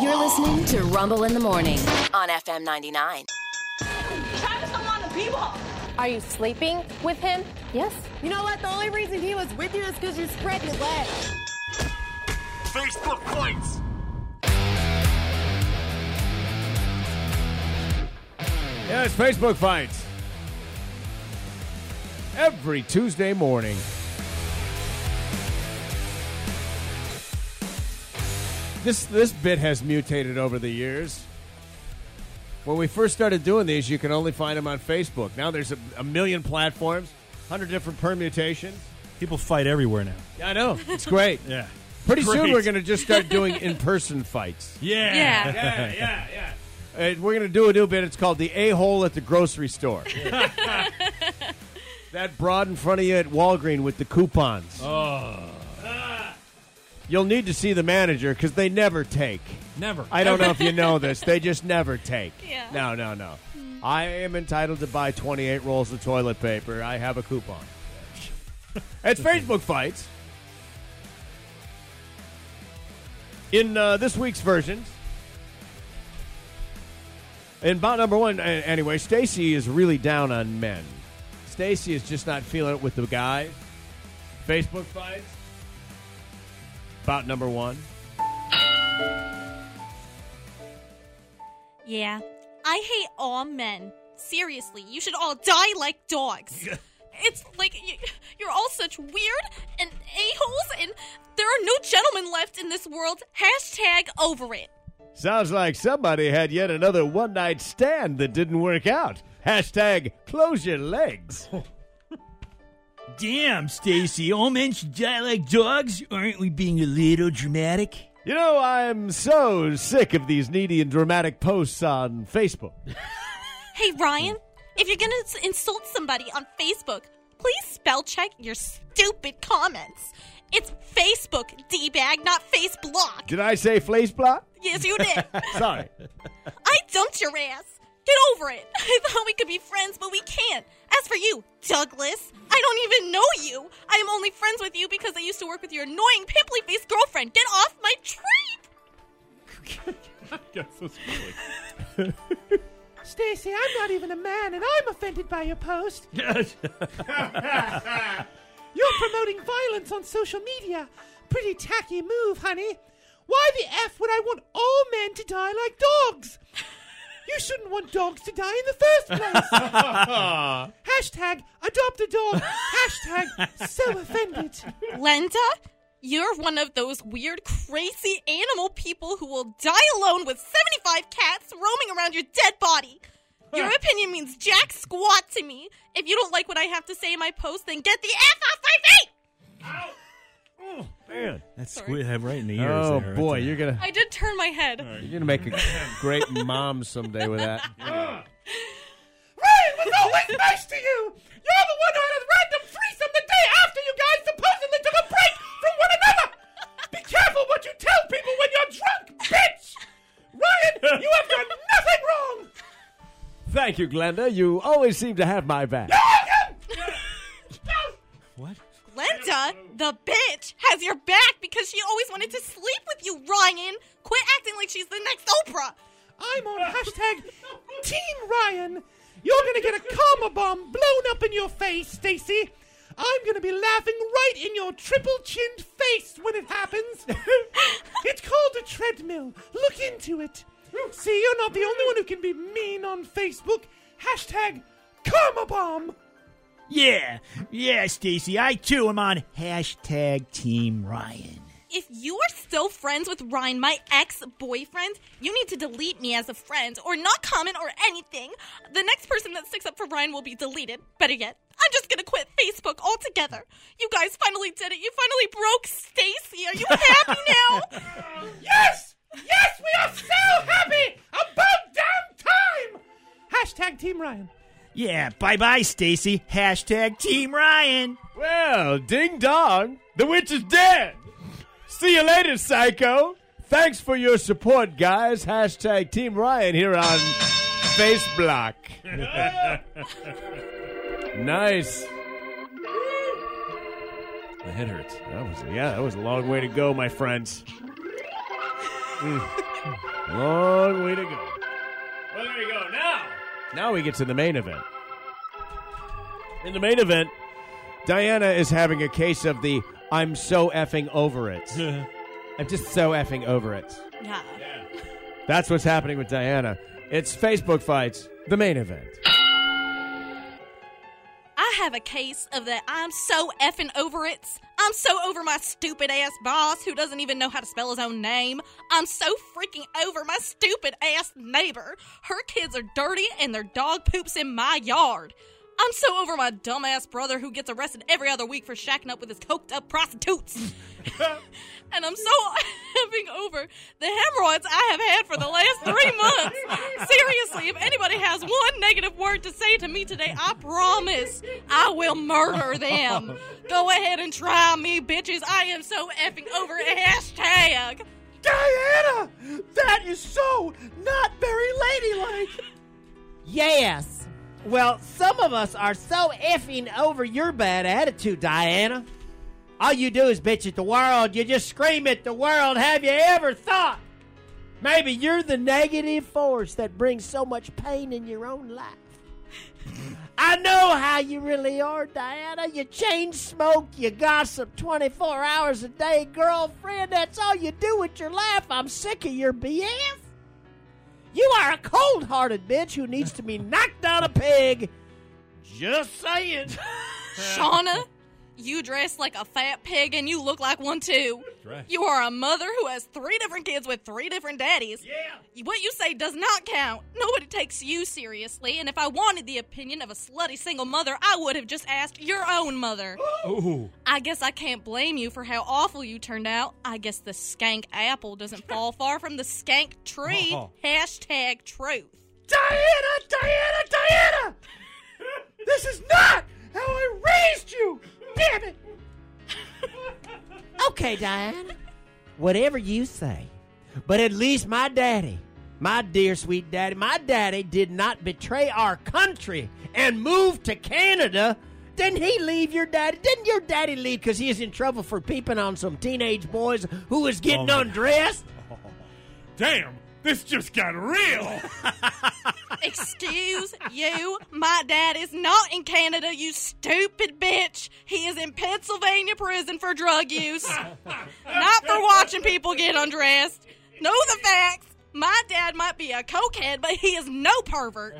You're listening to Rumble in the Morning on FM 99. Travis don't want to be ball. Are you sleeping with him? Yes. You know what? The only reason he was with you is because you spread your legs. Facebook fights. Yes, Facebook fights. Every Tuesday morning. This this bit has mutated over the years. When we first started doing these, you can only find them on Facebook. Now there's a, a million platforms, hundred different permutations. People fight everywhere now. Yeah, I know. It's great. Yeah. Pretty soon we're going to just start doing in-person fights. Yeah. Yeah. Yeah, yeah, yeah. Uh, we're going to do a new bit. It's called the a-hole at the grocery store. that broad in front of you at Walgreen with the coupons. Oh. You'll need to see the manager because they never take. Never. I don't know if you know this. They just never take. Yeah. No, no, no. I am entitled to buy 28 rolls of toilet paper. I have a coupon. it's Facebook fights. In uh, this week's versions, in bout number one, anyway, Stacy is really down on men. Stacy is just not feeling it with the guy. Facebook fights. Bout number one. Yeah. I hate all men. Seriously, you should all die like dogs. it's like you're all such weird and a-holes, and there are no gentlemen left in this world. Hashtag over it. Sounds like somebody had yet another one night stand that didn't work out. Hashtag close your legs. Damn, Stacy, all men should die like dogs? Aren't we being a little dramatic? You know, I'm so sick of these needy and dramatic posts on Facebook. Hey, Ryan, if you're gonna insult somebody on Facebook, please spell check your stupid comments. It's Facebook, D-bag, not face block. Did I say face block? Yes, you did. Sorry. I dumped your ass. Get over it. I thought we could be friends, but we can't. As for you, Douglas, I don't even know you. I am only friends with you because I used to work with your annoying pimply faced girlfriend. Get off my tree! Stacy, I'm not even a man, and I'm offended by your post. You're promoting violence on social media. Pretty tacky move, honey. Why the F would I want all men to die like dogs? You shouldn't want dogs to die in the first place. Hashtag adopt a dog. Hashtag so offended. Lenda, you're one of those weird, crazy animal people who will die alone with 75 cats roaming around your dead body. Your opinion means jack squat to me. If you don't like what I have to say in my post, then get the F off my feet! Oh, man. That squid have right in the ears. Oh there. boy, That's you're gonna I did turn my head. you're gonna make a great mom someday with that. Ryan was always nice to you. You're the one who had a random threesome the day after you guys supposedly took a break from one another. Be careful what you tell people when you're drunk, bitch. Ryan, you have done nothing wrong. Thank you, Glenda. You always seem to have my back. Because she always wanted to sleep with you, Ryan. Quit acting like she's the next Oprah. I'm on hashtag Team Ryan. You're gonna get a karma bomb blown up in your face, Stacy. I'm gonna be laughing right in your triple chinned face when it happens. it's called a treadmill. Look into it. See, you're not the only one who can be mean on Facebook. Hashtag karma bomb. Yeah, yeah, Stacy, I too am on hashtag Team Ryan. If you are still friends with Ryan, my ex boyfriend, you need to delete me as a friend or not comment or anything. The next person that sticks up for Ryan will be deleted. Better yet, I'm just gonna quit Facebook altogether. You guys finally did it. You finally broke Stacy. Are you happy now? Yes! Yes, we are so happy! About damn time! Hashtag Team Ryan. Yeah, bye bye, Stacy. Hashtag Team Ryan. Well, ding dong, the witch is dead. See you later, psycho. Thanks for your support, guys. Hashtag Team Ryan here on Faceblock. nice. My head hurts. That was yeah, that was a long way to go, my friends. Mm. Long way to go. Well, there you go. Now, now we get to the main event. In the main event, Diana is having a case of the "I'm so effing over it." I'm just so effing over it. Yeah. That's what's happening with Diana. It's Facebook fights, the main event. I have a case of that I'm so effing over it. I'm so over my stupid ass boss who doesn't even know how to spell his own name. I'm so freaking over my stupid ass neighbor. Her kids are dirty and their dog poops in my yard. I'm so over my dumbass brother who gets arrested every other week for shacking up with his coked up prostitutes. and I'm so effing over the hemorrhoids I have had for the last three months. Seriously, if anybody has one negative word to say to me today, I promise I will murder them. Go ahead and try me, bitches. I am so effing over a hashtag. Diana! That is so not very ladylike! Yes. Well, some of us are so effing over your bad attitude, Diana. All you do is bitch at the world. You just scream at the world. Have you ever thought maybe you're the negative force that brings so much pain in your own life? I know how you really are, Diana. You chain smoke, you gossip 24 hours a day, girlfriend. That's all you do with your life. I'm sick of your BS. You are a cold hearted bitch who needs to be knocked down a peg. Just saying. Shauna, you dress like a fat pig and you look like one too. right. You are a mother who has three different kids with three different daddies. Yeah. What you say does not count. Nobody takes you seriously, and if I wanted the opinion of a slutty single mother, I would have just asked your own mother. Ooh. I guess I can't blame you for how awful you turned out. I guess the skank apple doesn't fall far from the skank tree. Oh. Hashtag truth. Diana, Diana, Diana! This is not how I raised you! Damn it! okay, Diane. Whatever you say. But at least my daddy, my dear sweet daddy, my daddy did not betray our country and move to Canada. Didn't he leave your daddy? Didn't your daddy leave because he is in trouble for peeping on some teenage boys who was getting Oh, my- undressed? Damn, this just got real. Excuse you, my dad is not in Canada, you stupid bitch. He is in Pennsylvania prison for drug use, not for watching people get undressed. Know the facts. My dad might be a cokehead, but he is no pervert.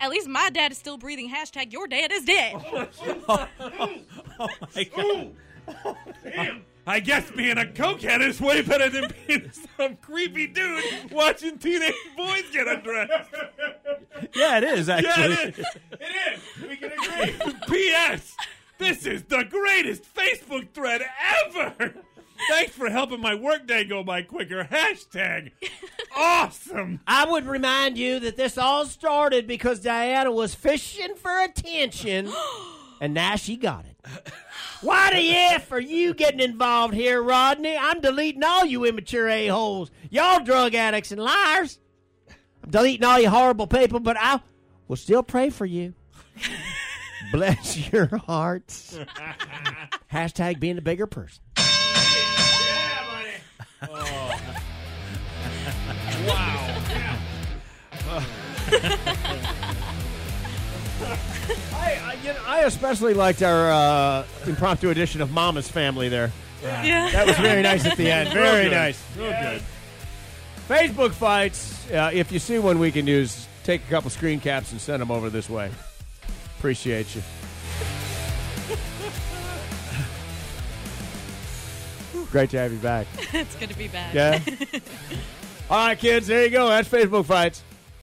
At least my dad is still breathing. Hashtag your dad is dead. Oh my god. Damn. I guess being a cokehead is way better than being some creepy dude watching teenage boys get undressed. Yeah, it is Yeah, actually. it is. It is. We can agree. P.S. This is the greatest Facebook thread ever. Thanks for helping my workday go by quicker. Hashtag awesome. I would remind you that this all started because Diana was fishing for attention, and now she got it. Why the F are you getting involved here, Rodney? I'm deleting all you immature a-holes. Y'all drug addicts and liars. I'm deleting all you horrible people, but I will still pray for you. Bless your hearts. Hashtag being a bigger person. I, I, you know, I especially liked our uh, impromptu edition of Mama's Family there. Yeah. That was very nice at the end. Very good. nice. Real good. Facebook fights. Uh, if you see one we can use, take a couple screen caps and send them over this way. Appreciate you. Great to have you back. it's going to be bad. Yeah. All right, kids. There you go. That's Facebook fights.